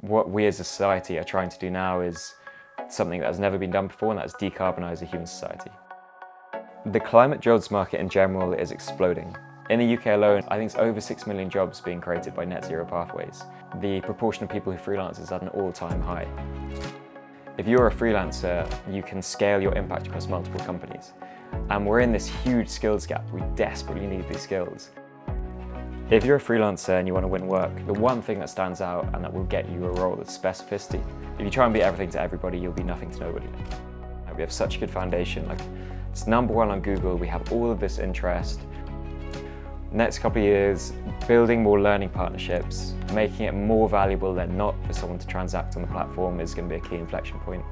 what we as a society are trying to do now is something that has never been done before, and that's decarbonise a human society. The climate jobs market in general is exploding. In the UK alone, I think it's over 6 million jobs being created by net zero pathways. The proportion of people who freelance is at an all time high. If you're a freelancer, you can scale your impact across multiple companies. And we're in this huge skills gap. We desperately need these skills. If you're a freelancer and you want to win work, the one thing that stands out and that will get you a role is specificity. If you try and be everything to everybody, you'll be nothing to nobody. We have such a good foundation. Like it's number one on Google. We have all of this interest. Next couple of years, building more learning partnerships, making it more valuable than not for someone to transact on the platform is going to be a key inflection point.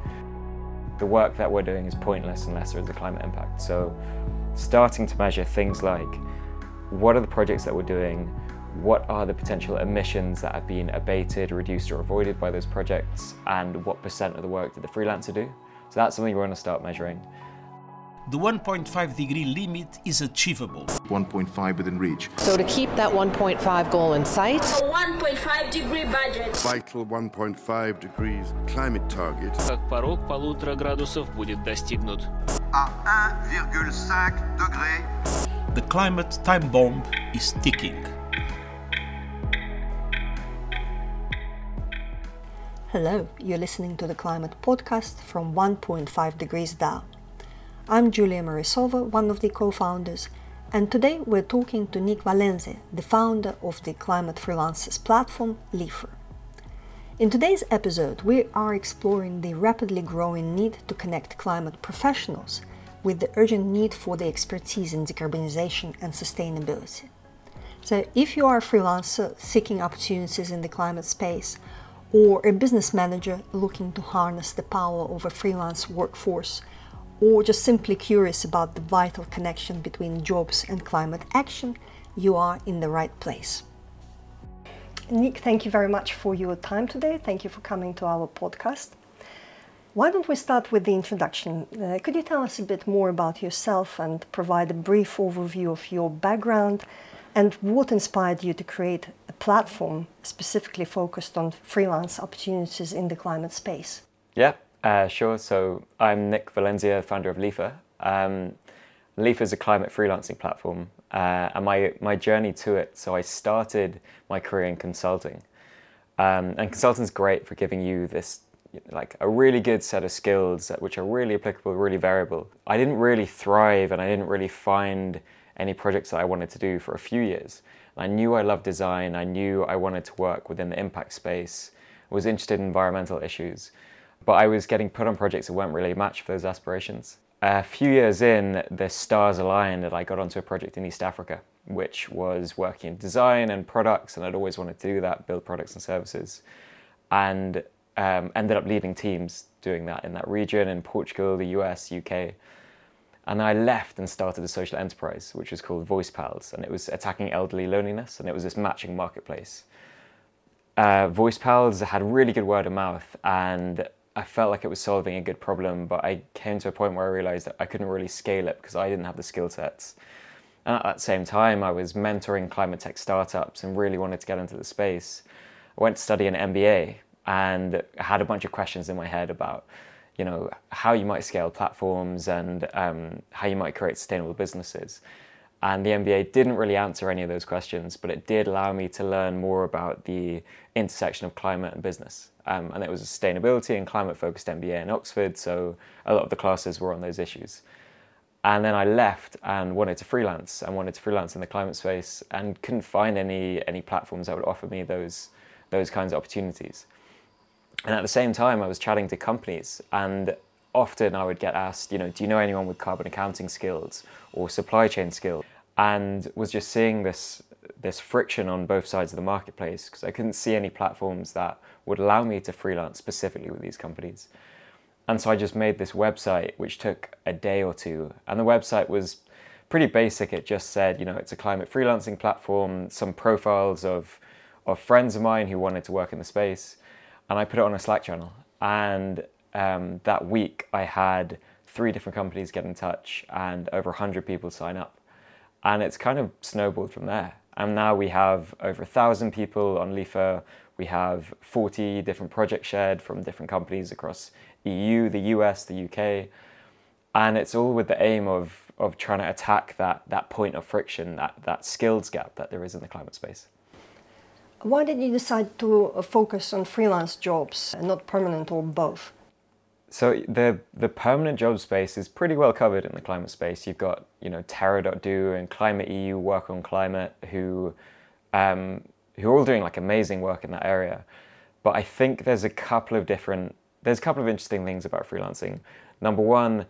The work that we're doing is pointless unless there is a climate impact. So, starting to measure things like what are the projects that we're doing, what are the potential emissions that have been abated, reduced, or avoided by those projects, and what percent of the work did the freelancer do. So that's something we want to start measuring. The 1.5 degree limit is achievable. 1.5 within reach. So to keep that 1.5 goal in sight, a 1.5 degree budget. Vital 1.5 degrees climate target. Как порог полутора градусов будет достигнут. À 1,5 degré. The climate time bomb is ticking. Hello, you're listening to the Climate Podcast from 1.5 Degrees DAO. I'm Julia Mariasova, one of the co founders, and today we're talking to Nick Valenzia, the founder of the climate freelancers platform Leafr. In today's episode, we are exploring the rapidly growing need to connect climate professionals with the urgent need for the expertise in decarbonization and sustainability. So, if you are a freelancer seeking opportunities in the climate space, or a business manager looking to harness the power of a freelance workforce, or just simply curious about the vital connection between jobs and climate action, you are in the right place. Nick, thank you very much for your time today. Thank you for coming to our podcast. Why don't we start with the introduction? Uh, could you tell us a bit more about yourself and provide a brief overview of your background and what inspired you to create a platform specifically focused on freelance opportunities in the climate space? Yeah, uh, sure. So I'm Nick Valenzia, founder of Leafr. Um, is a climate freelancing platform, uh, and my my journey to it. So I started my career in consulting, um, and consulting is great for giving you this like a really good set of skills which are really applicable, really variable. I didn't really thrive, and I didn't really find any projects that I wanted to do for a few years. I knew I loved design. I knew I wanted to work within the impact space. I was interested in environmental issues but I was getting put on projects that weren't really a match for those aspirations. A few years in, the stars aligned and I got onto a project in East Africa, which was working in design and products, and I'd always wanted to do that, build products and services, and um, ended up leading teams doing that in that region in Portugal, the US, UK. And I left and started a social enterprise, which was called Voice Pals, and it was attacking elderly loneliness, and it was this matching marketplace. Uh, Voice Pals had really good word of mouth, and I felt like it was solving a good problem, but I came to a point where I realized that I couldn't really scale it because I didn't have the skill sets. And at that same time, I was mentoring climate tech startups and really wanted to get into the space. I went to study an MBA and had a bunch of questions in my head about, you know, how you might scale platforms and um, how you might create sustainable businesses. And the MBA didn't really answer any of those questions, but it did allow me to learn more about the intersection of climate and business. Um, and it was a sustainability and climate focused MBA in Oxford, so a lot of the classes were on those issues. And then I left and wanted to freelance and wanted to freelance in the climate space and couldn't find any any platforms that would offer me those those kinds of opportunities. And at the same time, I was chatting to companies and often I would get asked, you know, do you know anyone with carbon accounting skills or supply chain skills? And was just seeing this this friction on both sides of the marketplace because I couldn't see any platforms that would allow me to freelance specifically with these companies. And so I just made this website, which took a day or two. And the website was pretty basic. It just said, you know, it's a climate freelancing platform, some profiles of, of friends of mine who wanted to work in the space. And I put it on a Slack channel. And um, that week I had three different companies get in touch and over 100 people sign up. And it's kind of snowballed from there. And now we have over a thousand people on Leafr. We have 40 different projects shared from different companies across EU, the US, the UK, and it's all with the aim of, of trying to attack that, that point of friction, that, that skills gap that there is in the climate space. Why did you decide to uh, focus on freelance jobs and not permanent or both? So the the permanent job space is pretty well covered in the climate space. You've got you know Terra.do and Climate EU work on climate who um, who are all doing like amazing work in that area. But I think there's a couple of different there's a couple of interesting things about freelancing. Number one,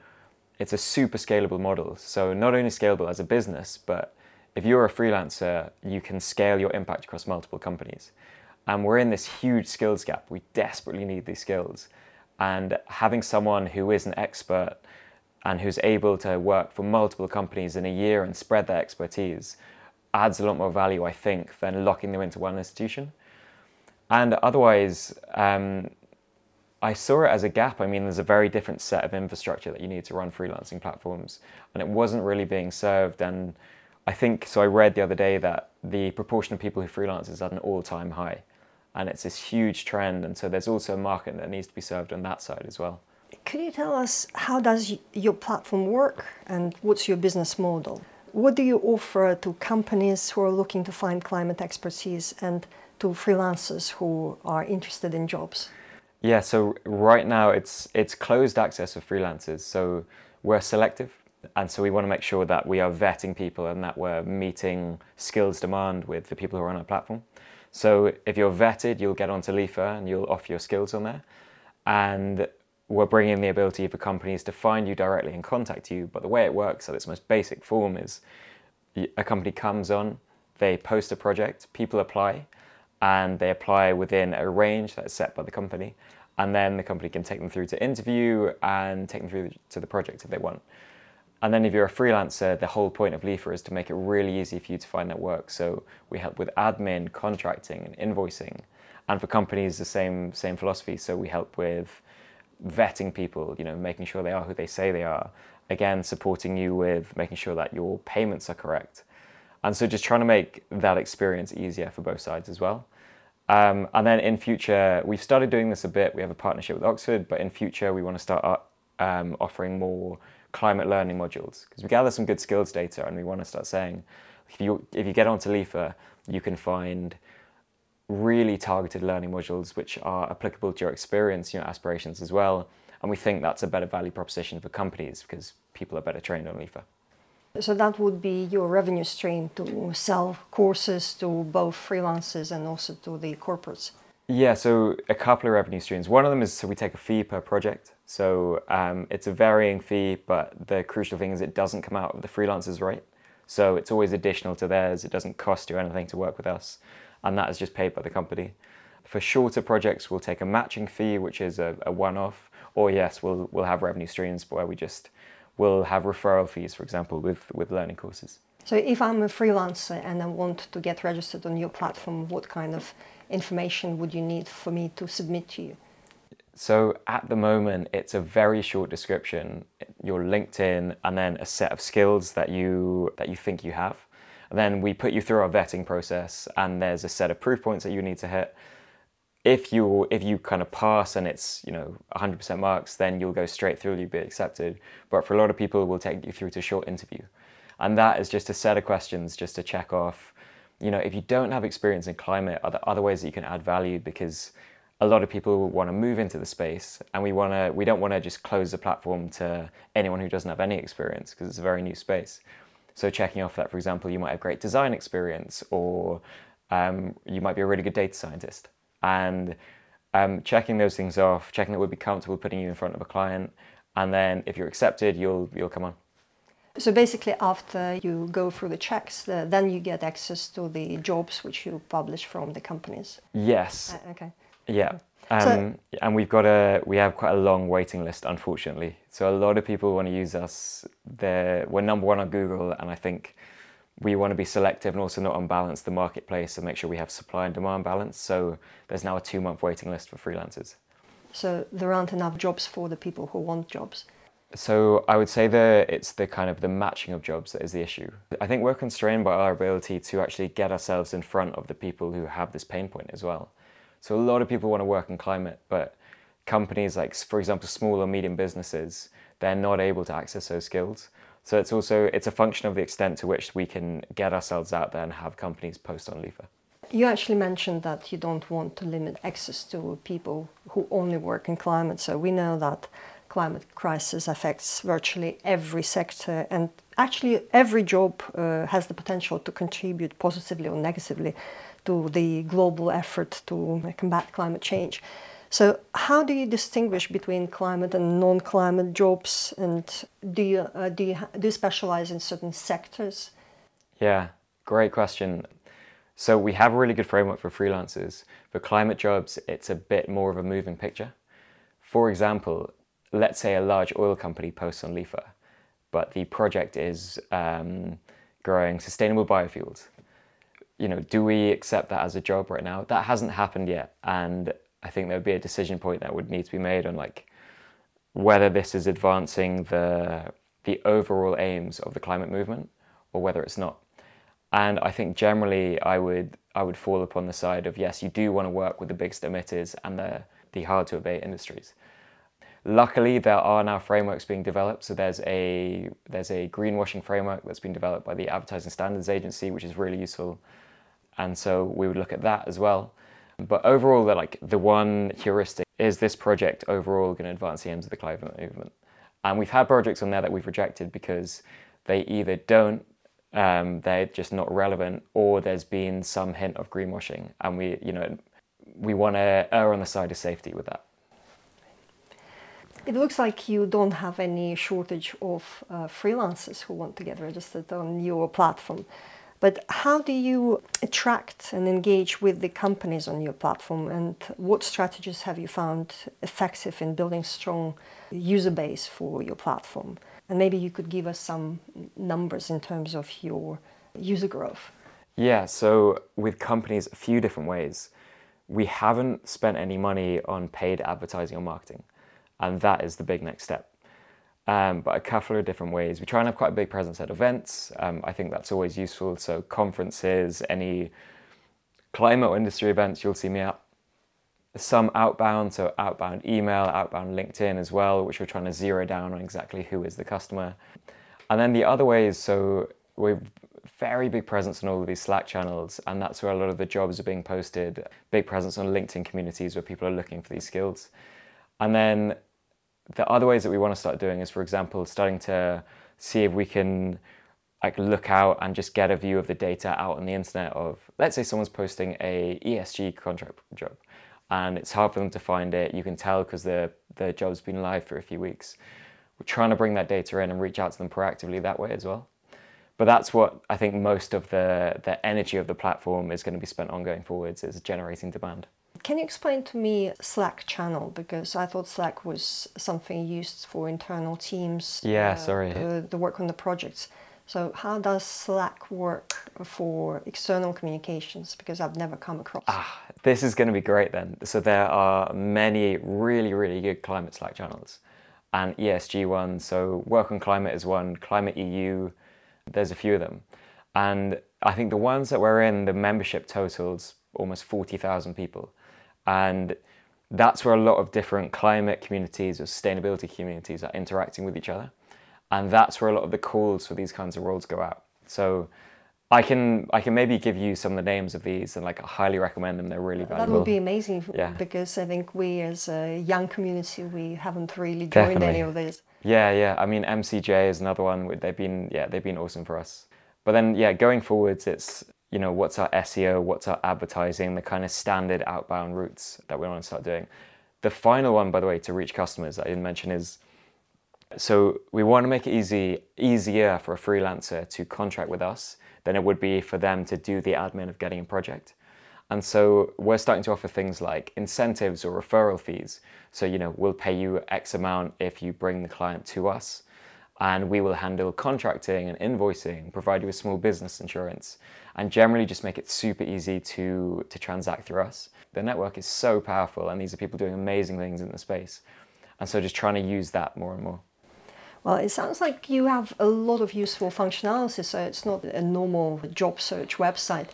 it's a super scalable model. So not only scalable as a business, but if you're a freelancer, you can scale your impact across multiple companies. And we're in this huge skills gap. We desperately need these skills. And having someone who is an expert and who's able to work for multiple companies in a year and spread their expertise adds a lot more value, I think, than locking them into one institution. And otherwise, um, I saw it as a gap. I mean, there's a very different set of infrastructure that you need to run freelancing platforms, and it wasn't really being served. And I think so. I read the other day that the proportion of people who freelance is at an all-time high, and it's this huge trend. And so there's also a market that needs to be served on that side as well. Could you tell us how does your platform work and what's your business model? What do you offer to companies who are looking to find climate expertise and to freelancers who are interested in jobs? Yeah, so right now it's it's closed access for freelancers. So we're selective, and so we want to make sure that we are vetting people and that we're meeting skills demand with the people who are on our platform. So if you're vetted, you'll get onto Leafr and you'll offer your skills on there. And we're bringing the ability for companies to find you directly and contact you. But the way it works at its most basic form is a company comes on, they post a project, people apply, and they apply within a range that's set by the company. And then the company can take them through to interview and take them through to the project if they want. And then if you're a freelancer, the whole point of Leafr is to make it really easy for you to find that work. So we help with admin, contracting, and invoicing. And for companies, the same same philosophy. So we help with vetting people, you know, making sure they are who they say they are. Again, supporting you with making sure that your payments are correct. And so just trying to make that experience easier for both sides as well. Um, and then in future, we've started doing this a bit. We have a partnership with Oxford, but in future, we want to start um, offering more climate learning modules because we gather some good skills data and we want to start saying if you if you get onto Leafr, you can find really targeted learning modules which are applicable to your experience, your aspirations as well. And we think that's a better value proposition for companies because people are better trained on Leafr. So that would be your revenue stream to sell courses to both freelancers and also to the corporates. Yeah, so a couple of revenue streams. One of them is so we take a fee per project. So um, it's a varying fee, but the crucial thing is it doesn't come out of the freelancer's rate. So it's always additional to theirs. It doesn't cost you anything to work with us, and that is just paid by the company. For shorter projects, we'll take a matching fee, which is a, a one-off, or yes, we'll we'll have revenue streams where we just will have referral fees, for example, with with learning courses. So if I'm a freelancer and I want to get registered on your platform, what kind of information would you need for me to submit to you? So at the moment, it's a very short description, your LinkedIn, and then a set of skills that you that you think you have. And then we put you through our vetting process, and there's a set of proof points that you need to hit. If you if you kind of pass and it's you know 100% marks, then you'll go straight through, you'll be accepted. But for a lot of people, we'll take you through to a short interview, and that is just a set of questions just to check off you know, if you don't have experience in climate, are there other ways that you can add value? Because a lot of people want to move into the space, and we want to. We don't want to just close the platform to anyone who doesn't have any experience because it's a very new space. So checking off that, for example, you might have great design experience, or um, you might be a really good data scientist, and um, checking those things off, checking that we'd be comfortable putting you in front of a client, and then if you're accepted, you'll you'll come on. So basically, after you go through the checks, the, then you get access to the jobs which you publish from the companies. Yes. Uh, okay. Yeah. Um, So- and we've got a we have quite a long waiting list, unfortunately. So a lot of people want to use us. They're, we're number one on Google, and I think we want to be selective and also not unbalance the marketplace and make sure we have supply and demand balance. So there's now a two month waiting list for freelancers. So there aren't enough jobs for the people who want jobs. So I would say that it's the kind of the matching of jobs that is the issue. I think we're constrained by our ability to actually get ourselves in front of the people who have this pain point as well. So a lot of people want to work in climate, but companies like, for example, small or medium businesses, they're not able to access those skills. So it's also it's a function of the extent to which we can get ourselves out there and have companies post on Leafr. You actually mentioned that you don't want to limit access to people who only work in climate. So we know that climate crisis affects virtually every sector and actually every job uh, has the potential to contribute positively or negatively to the global effort to combat climate change. So, how do you distinguish between climate and non-climate jobs, and do you uh, do you do you specialize in certain sectors? Yeah, great question. So we have a really good framework for freelancers. For climate jobs, it's a bit more of a moving picture. For example, let's say a large oil company posts on Leafr, but the project is um, growing sustainable biofuels. You know, do we accept that as a job right now? That hasn't happened yet, and I think there would be a decision point that would need to be made on like whether this is advancing the the overall aims of the climate movement or whether it's not. And I think generally I would I would fall upon the side of yes, you do want to work with the biggest emitters and the the hard to abate industries. Luckily, there are now frameworks being developed. So there's a there's a greenwashing framework that's been developed by the Advertising Standards Agency, which is really useful. And so we would look at that as well. But overall, the, like the one heuristic is this project overall going to advance the aims of the climate movement? And we've had projects on there that we've rejected because they either don't, um, they're just not relevant, or there's been some hint of greenwashing, and we, you know, we want to err on the side of safety with that. It looks like you don't have any shortage of uh, freelancers who want to get registered on your platform. But how do you attract and engage with the companies on your platform, and what strategies have you found effective in building strong user base for your platform? And maybe you could give us some numbers in terms of your user growth. Yeah, so with companies, a few different ways. We haven't spent any money on paid advertising or marketing, and that is the big next step um, but a couple of different ways. We try and have quite a big presence at events. Um, I think that's always useful. So conferences, any climate or industry events, you'll see me at. Some outbound, so outbound email, outbound LinkedIn as well, which we're trying to zero down on exactly who is the customer. And then the other way is so we've very big presence on all of these Slack channels, and that's where a lot of the jobs are being posted. Big presence on LinkedIn communities where people are looking for these skills. And then the other ways that we want to start doing is, for example, starting to see if we can like look out and just get a view of the data out on the internet of let's say someone's posting a ESG contract job and it's hard for them to find it. You can tell because the the job's been live for a few weeks. We're trying to bring that data in and reach out to them proactively that way as well. But that's what I think most of the the energy of the platform is going to be spent on going forwards is generating demand. Can you explain to me Slack channel because I thought Slack was something used for internal teams. Yeah, uh, sorry. The, the work on the projects. So how does Slack work for external communications? Because I've never come across. Ah, this is going to be great then. So there are many really really good climate Slack channels, and ESG ones. So work on climate is one. Climate EU. There's a few of them, and I think the ones that we're in, the membership totals almost forty thousand people. And that's where a lot of different climate communities or sustainability communities are interacting with each other. And that's where a lot of the calls for these kinds of roles go out. So I can I can maybe give you some of the names of these and like I highly recommend them. They're really valuable. That would be amazing yeah. because I think we as a young community we haven't really joined Definitely. any of these. Yeah, yeah. I mean MCJ is another one. They've been yeah they've been awesome for us. But then yeah, going forwards, it's you know, what's our SEO, what's our advertising, the kind of standard outbound routes that we want to start doing. The final one, by the way, to reach customers I didn't mention is so we want to make it easy easier for a freelancer to contract with us than it would be for them to do the admin of getting a project. And so we're starting to offer things like incentives or referral fees. So, you know, we'll pay you X amount if you bring the client to us and we will handle contracting and invoicing, provide you with small business insurance, and generally just make it super easy to, to transact through us. The network is so powerful, and these are people doing amazing things in the space. And so just trying to use that more and more. Well, it sounds like you have a lot of useful functionality, so it's not a normal job search website.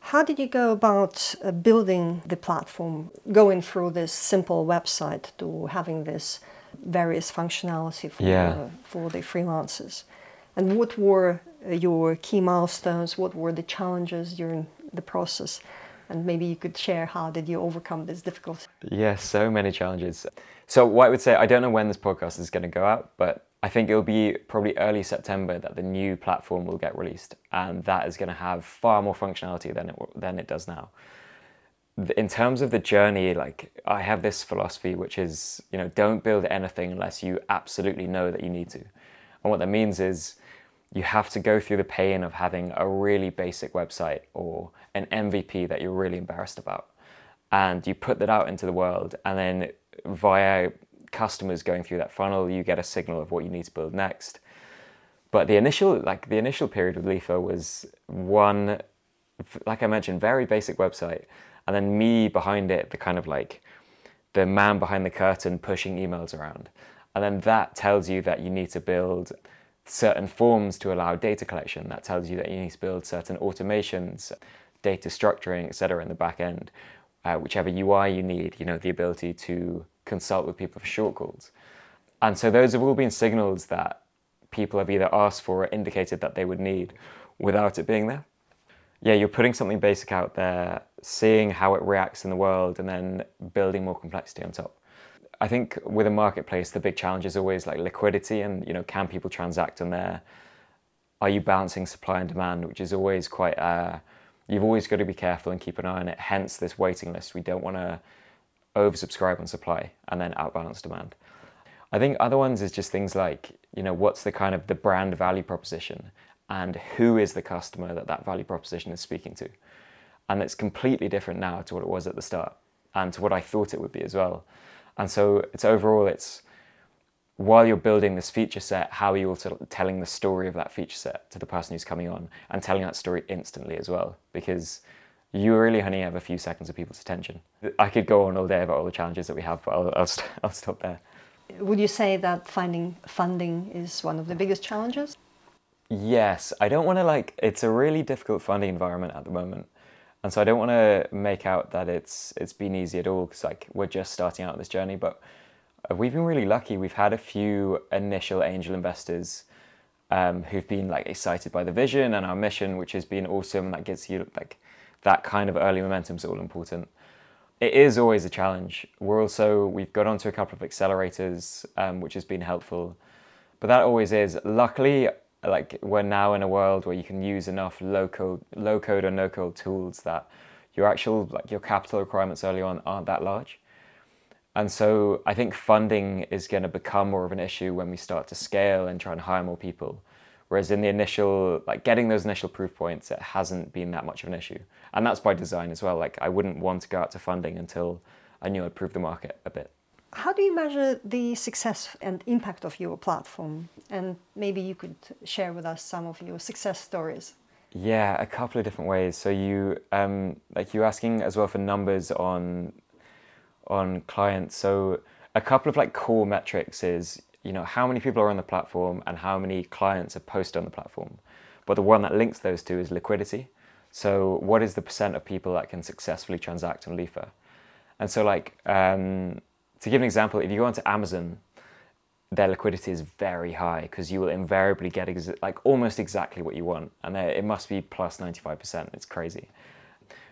How did you go about uh, building the platform, going through this simple website to having this various functionality for, Yeah. uh, for the freelancers? And what were uh, your key milestones? What were the challenges during the process? And maybe you could share how did you overcome this difficulty? Yes, so many challenges. So what I would say, I don't know when this podcast is going to go out, but I think it'll be probably early September that the new platform will get released, and that is going to have far more functionality than it than it does now. In terms of the journey, like I have this philosophy, which is you know don't build anything unless you absolutely know that you need to, and what that means is you have to go through the pain of having a really basic website or an MVP that you're really embarrassed about. And you put that out into the world and then via customers going through that funnel you get a signal of what you need to build next. But the initial like the initial period with Leafr was one like i mentioned very basic website and then me behind it the kind of like the man behind the curtain pushing emails around and then that tells you that you need to build certain forms to allow data collection that tells you that you need to build certain automations data structuring etc in the back end uh, whichever UI you need, you know, the ability to consult with people for short calls. And so those have all been signals that people have either asked for or indicated that they would need without it being there. Yeah, you're putting something basic out there, seeing how it reacts in the world, and then building more complexity on top. I think with a marketplace, the big challenge is always like liquidity and, you know, can people transact on there? Are you balancing supply and demand, which is always quite uh, you've always got to be careful and keep an eye on it. Hence, this waiting list. We don't want to oversubscribe on supply and then outbalance demand. I think other ones is just things like, you know, what's the kind of the brand value proposition and who is the customer that that value proposition is speaking to. And it's completely different now to what it was at the start and to what I thought it would be as well. And so it's overall, it's while you're building this feature set, how are you also telling the story of that feature set to the person who's coming on and telling that story instantly as well? Because you really only have a few seconds of people's attention. I could go on all day about all the challenges that we have, but I'll, I'll, st- I'll stop there. Would you say that finding funding is one of the biggest challenges? Yes, I don't want to like, it's a really difficult funding environment at the moment. And so I don't want to make out that it's it's been easy at all because like we're just starting out this journey, but uh, we've been really lucky. We've had a few initial angel investors um, who've been like excited by the vision and our mission, which has been awesome. And That gives you like that kind of early momentum is all important. It is always a challenge. We're also we've got onto a couple of accelerators, um, which has been helpful, but that always is. Luckily, like we're now in a world where you can use enough low code, low code or no code tools that your actual like your capital requirements early on aren't that large. And so I think funding is going to become more of an issue when we start to scale and try and hire more people. Whereas in the initial, like getting those initial proof points, it hasn't been that much of an issue. And that's by design as well. Like I wouldn't want to go out to funding until I knew I'd prove the market a bit. How do you measure the success and impact of your platform? And maybe you could share with us some of your success stories. Yeah, a couple of different ways. So you, um, like you asking as well for numbers on on clients. So a couple of like core metrics is you know how many people are on the platform and how many clients are posted on the platform. But the one that links those two is liquidity. So what is the percent of people that can successfully transact on Leafr? And so like um, to give an example, if you go onto Amazon, their liquidity is very high because you will invariably get ex- like almost exactly what you want, and it must be plus ninety five percent. It's crazy.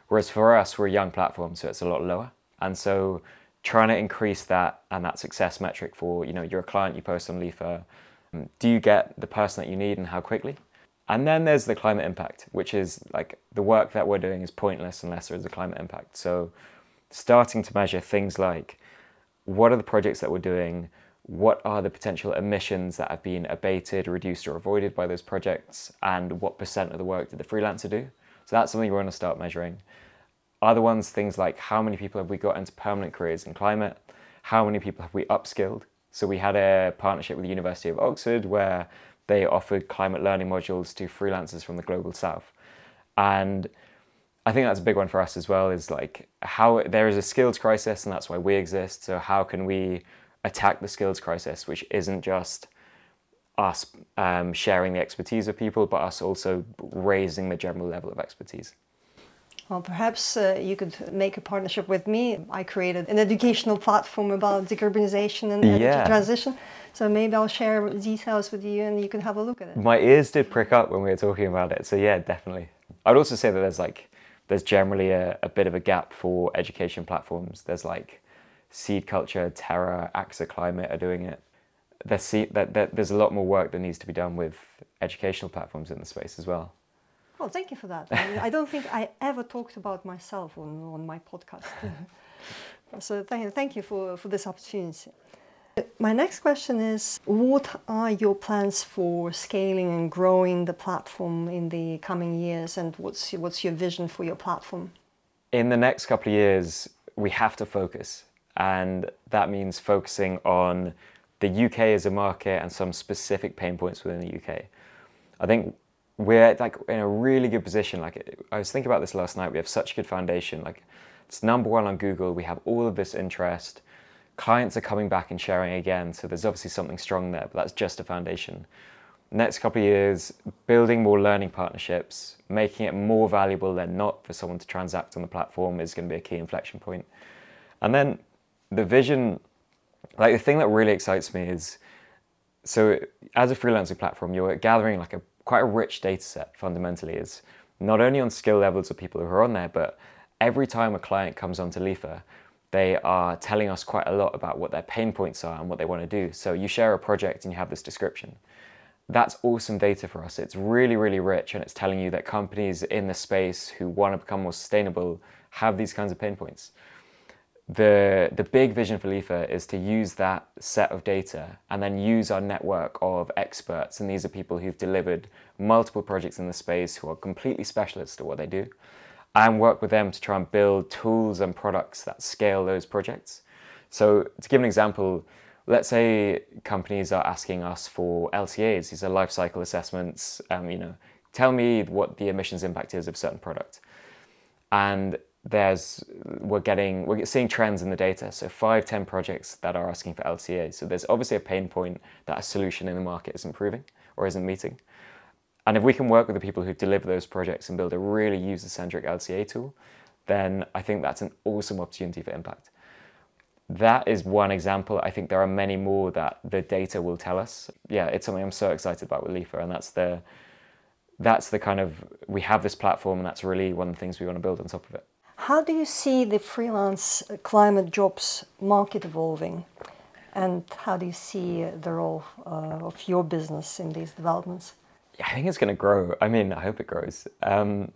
Whereas for us, we're a young platform, so it's a lot lower. And so trying to increase that and that success metric for, you know, you're a client, you post on Leafr, um, do you get the person that you need and how quickly? And then there's the climate impact, which is like the work that we're doing is pointless unless there is a climate impact. So starting to measure things like what are the projects that we're doing? What are the potential emissions that have been abated, reduced, or avoided by those projects? And what percent of the work did the freelancer do? So that's something we want to start measuring. Other ones, things like how many people have we got into permanent careers in climate? How many people have we upskilled? So we had a partnership with the University of Oxford where they offered climate learning modules to freelancers from the global south. And I think that's a big one for us as well is like how there is a skills crisis and that's why we exist. So how can we attack the skills crisis, which isn't just us um, sharing the expertise of people, but us also raising the general level of expertise. Well, perhaps uh, you could make a partnership with me. I created an educational platform about decarbonization and energy Yeah. transition. So maybe I'll share details with you and you can have a look at it. My ears did prick up when we were talking about it. So yeah, definitely. I'd also say that there's like there's generally a, a bit of a gap for education platforms. There's like Seed Culture, Terra, AXA Climate are doing it. There's, there's a lot more work that needs to be done with educational platforms in the space as well. Well, thank you for that. I, I don't think I ever talked about myself on, on my podcast. so thank, thank you for, for this opportunity. My next question is What are your plans for scaling and growing the platform in the coming years, and what's, what's your vision for your platform? in the next couple of years, we have to focus, and that means focusing on the UK as a market and some specific pain points within the UK. I think we're like in a really good position. Like I was thinking about this last night. We have such a good foundation. Like it's number one on Google. We have all of this interest. Clients are coming back and sharing again. So there's obviously something strong there, but that's just a foundation next couple of years, building more learning partnerships, making it more valuable than not for someone to transact on the platform is going to be a key inflection point. And then the vision, like the thing that really excites me is, so as a freelancing platform, you're gathering like a quite a rich data set fundamentally is not only on skill levels of people who are on there, but every time a client comes onto Leafr, they are telling us quite a lot about what their pain points are and what they want to do. So you share a project and you have this description that's awesome data for us. It's really, really rich, and it's telling you that companies in the space who want to become more sustainable have these kinds of pain points. The, the big vision for Leafr is to use that set of data and then use our network of experts. And these are people who've delivered multiple projects in the space who are completely specialists at what they do, and work with them to try and build tools and products that scale those projects. So, to give an example, let's say companies are asking us for LCAs, these are life cycle assessments, um, you know, tell me what the emissions impact is of certain product. And there's, we're getting, we're seeing trends in the data. So five, 10 projects that are asking for LCA. So there's obviously a pain point that a solution in the market isn't proving or isn't meeting. And if we can work with the people who deliver those projects and build a really user-centric LCA tool, then I think that's an awesome opportunity for impact that is one example. I think there are many more that the data will tell us. Yeah, it's something I'm so excited about with Leafr, and that's the that's the kind of we have this platform, and that's really one of the things we want to build on top of it. How do you see the freelance climate jobs market evolving, and how do you see the role uh, of your business in these developments? I think it's going to grow. I mean, I hope it grows. Um,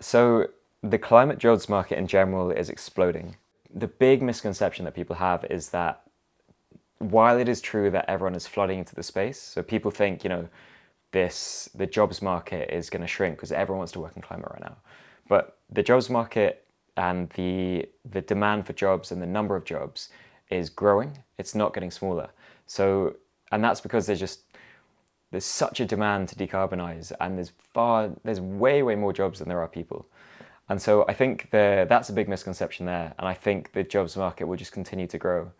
so the climate jobs market in general is exploding the big misconception that people have is that while it is true that everyone is flooding into the space, so people think, you know, this the jobs market is going to shrink because everyone wants to work in climate right now. But the jobs market and the the demand for jobs and the number of jobs is growing. It's not getting smaller. So and that's because there's just there's such a demand to decarbonize and there's far there's way way more jobs than there are people. And so I think the, that's a big misconception there. And I think the jobs market will just continue to grow.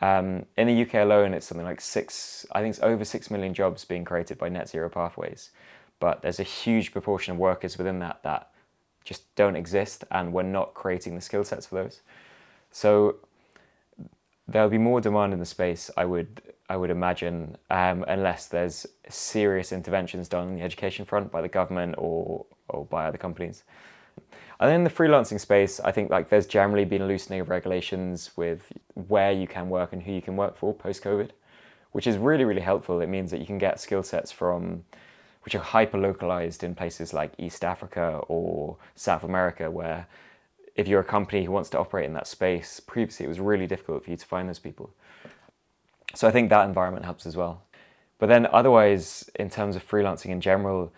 Um, in the UK alone, it's something like six, I think it's over six million jobs being created by net zero pathways. But there's a huge proportion of workers within that that just don't exist and we're not creating the skill sets for those. So there'll be more demand in the space, I would, I would imagine, um, unless there's serious interventions done on the education front by the government or, or by other companies. And then in the freelancing space, I think like there's generally been a loosening of regulations with where you can work and who you can work for post COVID, which is really, really helpful. It means that you can get skill sets from which are hyper localized in places like East Africa or South America, where if you're a company who wants to operate in that space, previously it was really difficult for you to find those people. So I think that environment helps as well. But then otherwise, in terms of freelancing in general,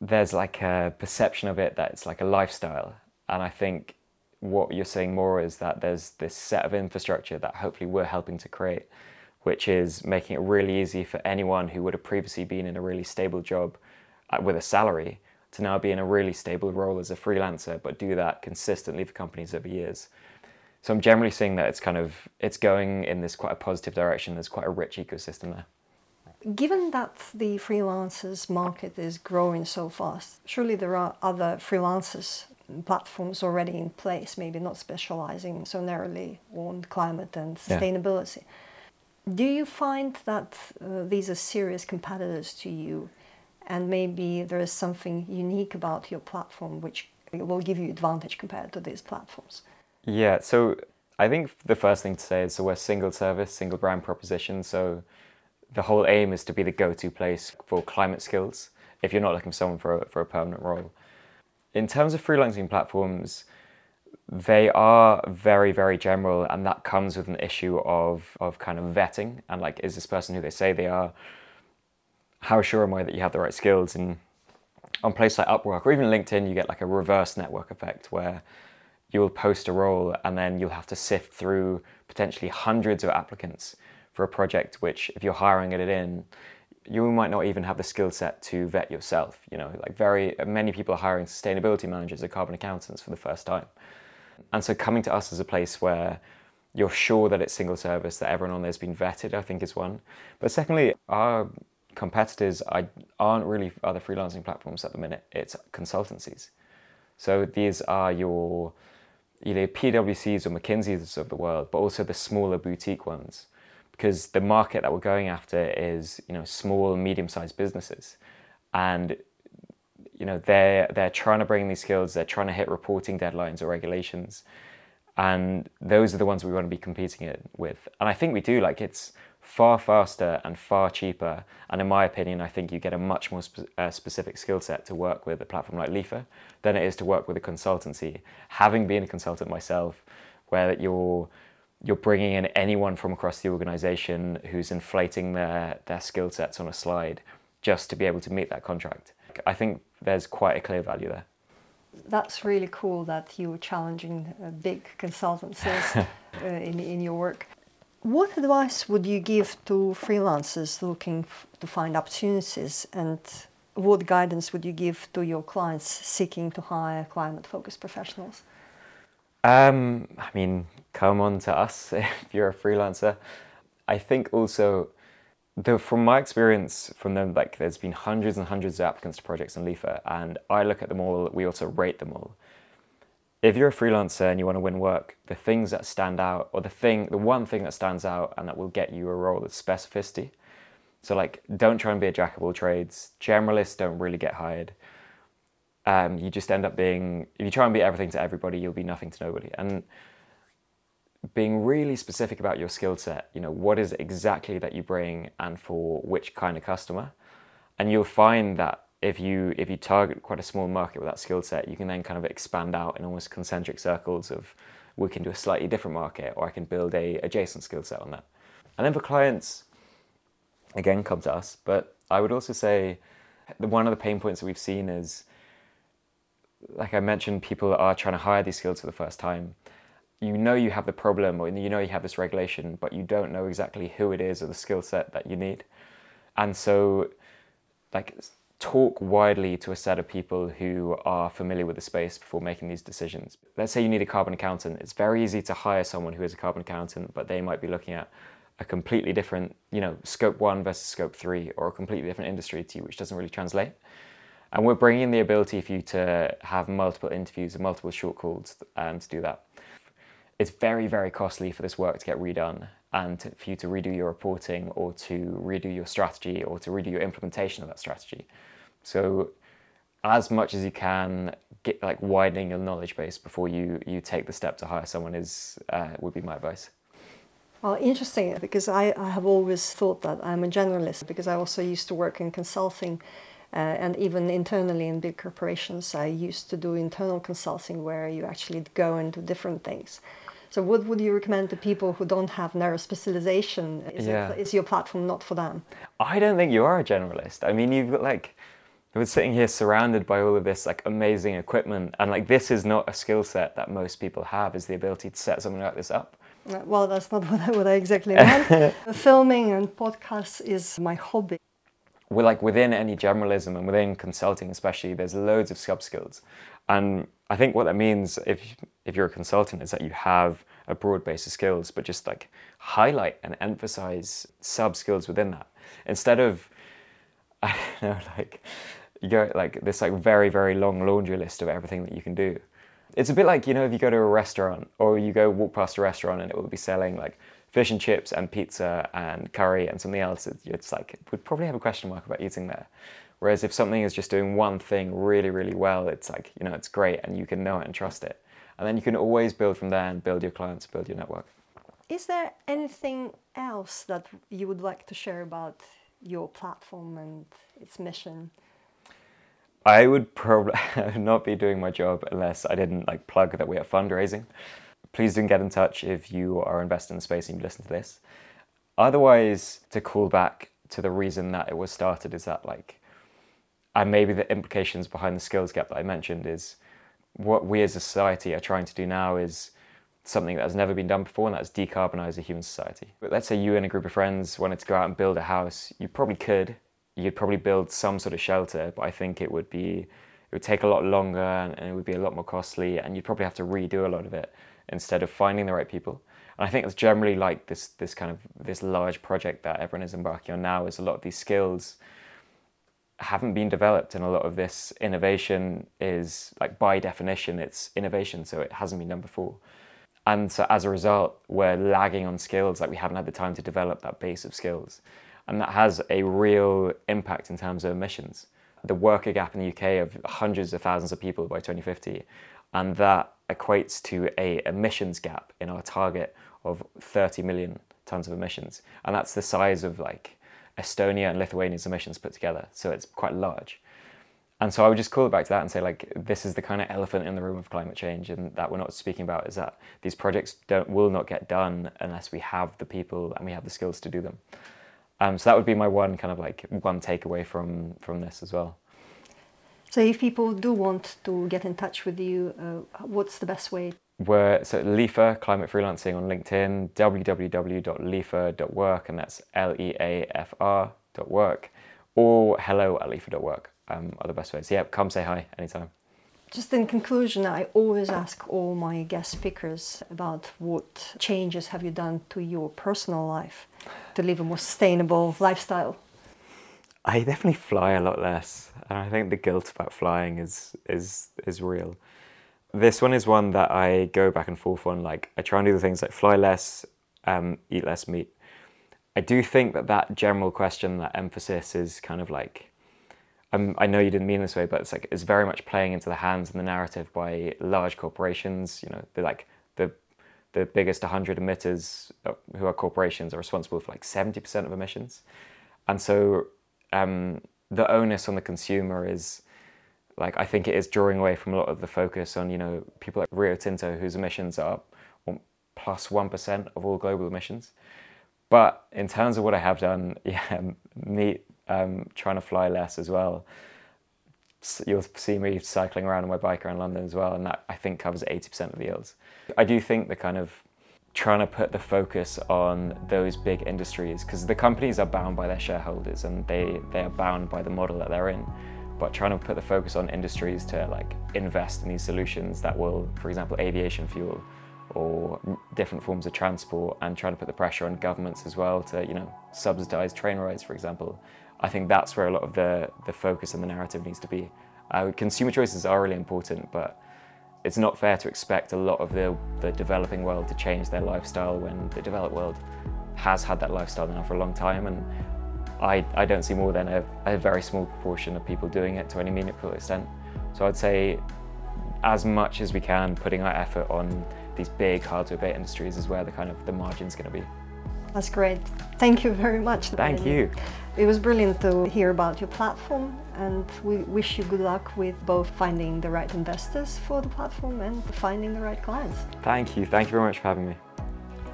there's like a perception of it that it's like a lifestyle. And I think what you're saying more is that there's this set of infrastructure that hopefully we're helping to create, which is making it really easy for anyone who would have previously been in a really stable job uh, with a salary to now be in a really stable role as a freelancer, but do that consistently for companies over years. So I'm generally seeing that it's kind of it's going in this quite a positive direction. There's quite a rich ecosystem there. Given that the freelancers market is growing so fast, surely there are other freelancers platforms already in place, maybe not specializing so narrowly on climate and Yeah. sustainability. Do you find that uh, these are serious competitors to you, and maybe there is something unique about your platform which will give you advantage compared to these platforms? Yeah, so I think the first thing to say is so we're single service, single brand proposition. So the whole aim is to be the go-to place for climate skills if you're not looking for someone for a, for a permanent role. In terms of freelancing platforms, they are very, very general, and that comes with an issue of, of kind of vetting and like, is this person who they say they are? How sure am I that you have the right skills? And on places like Upwork or even LinkedIn, you get like a reverse network effect where you'll post a role and then you'll have to sift through potentially hundreds of applicants for a project which if you're hiring it in you might not even have the skill set to vet yourself you know? Like very many people are hiring sustainability managers or carbon accountants for the first time. And so coming to us as a place where you're sure that it's single service that everyone on there's been vetted i think is one. But secondly our competitors I, aren't really other freelancing platforms at the minute it's consultancies so these are your either PwCs or McKinseys of the world, but also the smaller boutique ones, because the market that we're going after is you know small, medium-sized businesses, and you know they're they're trying to bring these skills, they're trying to hit reporting deadlines or regulations, and those are the ones we want to be competing in, with. And I think we do. Like it's far faster and far cheaper. And in my opinion, I think you get a much more spe- uh, specific skill set to work with a platform like Leafr than it is to work with a consultancy. Having been a consultant myself, where you're you're bringing in anyone from across the organization who's inflating their their skill sets on a slide just to be able to meet that contract. I think there's quite a clear value there. That's really cool that you're challenging uh, big consultancies uh, in, in your work. What advice would you give to freelancers looking to find opportunities, and what guidance would you give to your clients seeking to hire climate focused professionals? Um, I mean, come on to us if you're a freelancer. I think also, though, from my experience from them, like there's been hundreds and hundreds of applicants to projects on Leafr, and I look at them all. We also rate them all. If you're a freelancer and you want to win work, the things that stand out, or the thing, the one thing that stands out and that will get you a role is specificity. So like, don't try and be a jack of all trades. Generalists don't really get hired um, you just end up being if you try and be everything to everybody you'll be nothing to nobody and being really specific about your skill set you know what is exactly that you bring and for which kind of customer and you'll find that if you if you target quite a small market with that skill set you can then kind of expand out in almost concentric circles of we can do a slightly different market or i can build a adjacent skill set on that and then for clients again come to us but i would also say the one of the pain points that we've seen is like I mentioned, people are trying to hire these skills for the first time. You know you have the problem, or you know you have this regulation, but you don't know exactly who it is or the skill set that you need. And so, like, talk widely to a set of people who are familiar with the space before making these decisions. Let's say you need a carbon accountant. It's very easy to hire someone who is a carbon accountant, but they might be looking at a completely different, you know, scope one versus scope three, or a completely different industry to you, which doesn't really translate. And we're bringing in the ability for you to have multiple interviews and multiple short calls um, to do that. It's very, very costly for this work to get redone and to, for you to redo your reporting or to redo your strategy or to redo your implementation of that strategy. So, as much as you can, get like widening your knowledge base before you you take the step to hire someone is uh, would be my advice. Well, interesting because I, I have always thought that I'm a generalist because I also used to work in consulting uh, and even internally in big corporations. I used to do internal consulting where you actually go into different things. So, what would you recommend to people who don't have narrow specialization? Is, Yeah. it, is your platform not for them? I don't think you are a generalist. I mean, you've got like, we're sitting here surrounded by all of this like amazing equipment, and like this is not a skill set that most people have. Is the ability to set something like this up. Uh, Well, that's not what I, what I exactly meant. Filming and podcasts is my hobby. we're like within any generalism and within consulting especially there's loads of sub skills and i think what that means if if you're a consultant is that you have a broad base of skills but just like highlight and emphasize sub skills within that instead of i don't know like you go like this like very very long laundry list of everything that you can do It's a bit like, you know, if you go to a restaurant or you go walk past a restaurant and it will be selling like fish and chips and pizza and curry and something else, it's like, it would probably have a question mark about eating there. Whereas if something is just doing one thing really, really well, it's like, you know, it's great and you can know it and trust it. And then you can always build from there and build your clients, build your network. Is there anything else that you would like to share about your platform and its mission? I would probably not be doing my job unless I didn't like plug that we are fundraising. Please do get in touch if you are invested in space and you listen to this. Otherwise, to call back to the reason that it was started is that like and maybe the implications behind the skills gap that I mentioned is what we as a society are trying to do now is something that has never been done before, and that's decarbonize a human society. But let's say you and a group of friends wanted to go out and build a house. You probably could. You'd probably build some sort of shelter, but I think it would be it would take a lot longer and, it would be a lot more costly, and you'd probably have to redo a lot of it instead of finding the right people. And I think it's generally like this this kind of this large project that everyone is embarking on now is a lot of these skills haven't been developed and a lot of this innovation is like by definition it's innovation so it hasn't been done before and so as a result we're lagging on skills like we haven't had the time to develop that base of skills and that has a real impact in terms of emissions the worker gap in the uk of hundreds of thousands of people by 2050 and that equates to a emissions gap in our target of 30 million tons of emissions and that's the size of like Estonia and Lithuania's emissions put together. So it's quite large. And so I would just call it back to that and say, like, this is the kind of elephant in the room of climate change, and that we're not speaking about is that these projects don't will not get done unless we have the people and we have the skills to do them. Um, so that would be my one kind of like one takeaway from from this as well. So if people do want to get in touch with you, uh, what's the best way? We're so Leafr Climate Freelancing on LinkedIn, www.leafr.work, and that's L E A F R dot work, or hello at leafr.work um, are the best ways. Yeah, come say hi anytime. Just in conclusion, I always ask all my guest speakers about what changes have you done to your personal life to live a more sustainable lifestyle. I definitely fly a lot less, and I think the guilt about flying is is is real. This one is one that I go back and forth on. Like I try and do the things like fly less, um, eat less meat. I do think that that general question, that emphasis, is kind of like. Um, I know you didn't mean this way, but it's like it's very much playing into the hands and the narrative by large corporations. You know, they're like the the biggest 100 emitters, uh, who are corporations, are responsible for like 70% of emissions, and so um, the onus on the consumer is like I think it is drawing away from a lot of the focus on you know people like Rio Tinto whose emissions are plus one percent of all global emissions. But in terms of what I have done, yeah, me um, trying to fly less as well. You'll see me cycling around on my bike around London as well, and that I think covers 80% of the yields. I do think the kind of trying to put the focus on those big industries because the companies are bound by their shareholders and they, they are bound by the model that they're in but trying to put the focus on industries to like invest in these solutions that will, for example, aviation fuel or different forms of transport and trying to put the pressure on governments as well to, you know, subsidize train rides, for example. I think that's where a lot of the, the focus and the narrative needs to be. Uh, consumer choices are really important, but it's not fair to expect a lot of the, the developing world to change their lifestyle when the developed world has had that lifestyle now for a long time and I, I don't see more than a, a very small proportion of people doing it to any meaningful extent. So I'd say as much as we can, putting our effort on these big hard to abate industries is where the kind of the margin's going to be. That's great. Thank you very much. Thank you. It was brilliant to hear about your platform and we wish you good luck with both finding the right investors for the platform and finding the right clients. Thank you. Thank you very much for having me.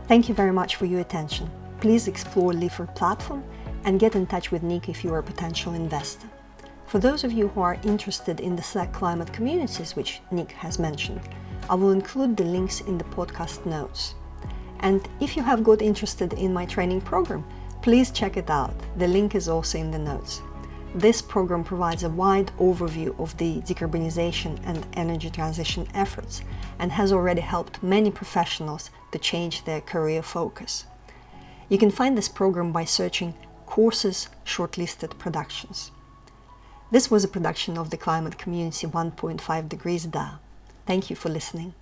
Thank you very much for your attention. Please explore Leafr platform and get in touch with Nick if you are a potential investor. For those of you who are interested in the Slack climate communities, which Nick has mentioned, I will include the links in the podcast notes. And if you have got interested in my training program, please check it out. The link is also in the notes. This program provides a wide overview of the decarbonization and energy transition efforts and has already helped many professionals to change their career focus. You can find this program by searching Courses Shortlisted Productions. This was a production of the Climate Community 1.5 Degrees DAO. Thank you for listening.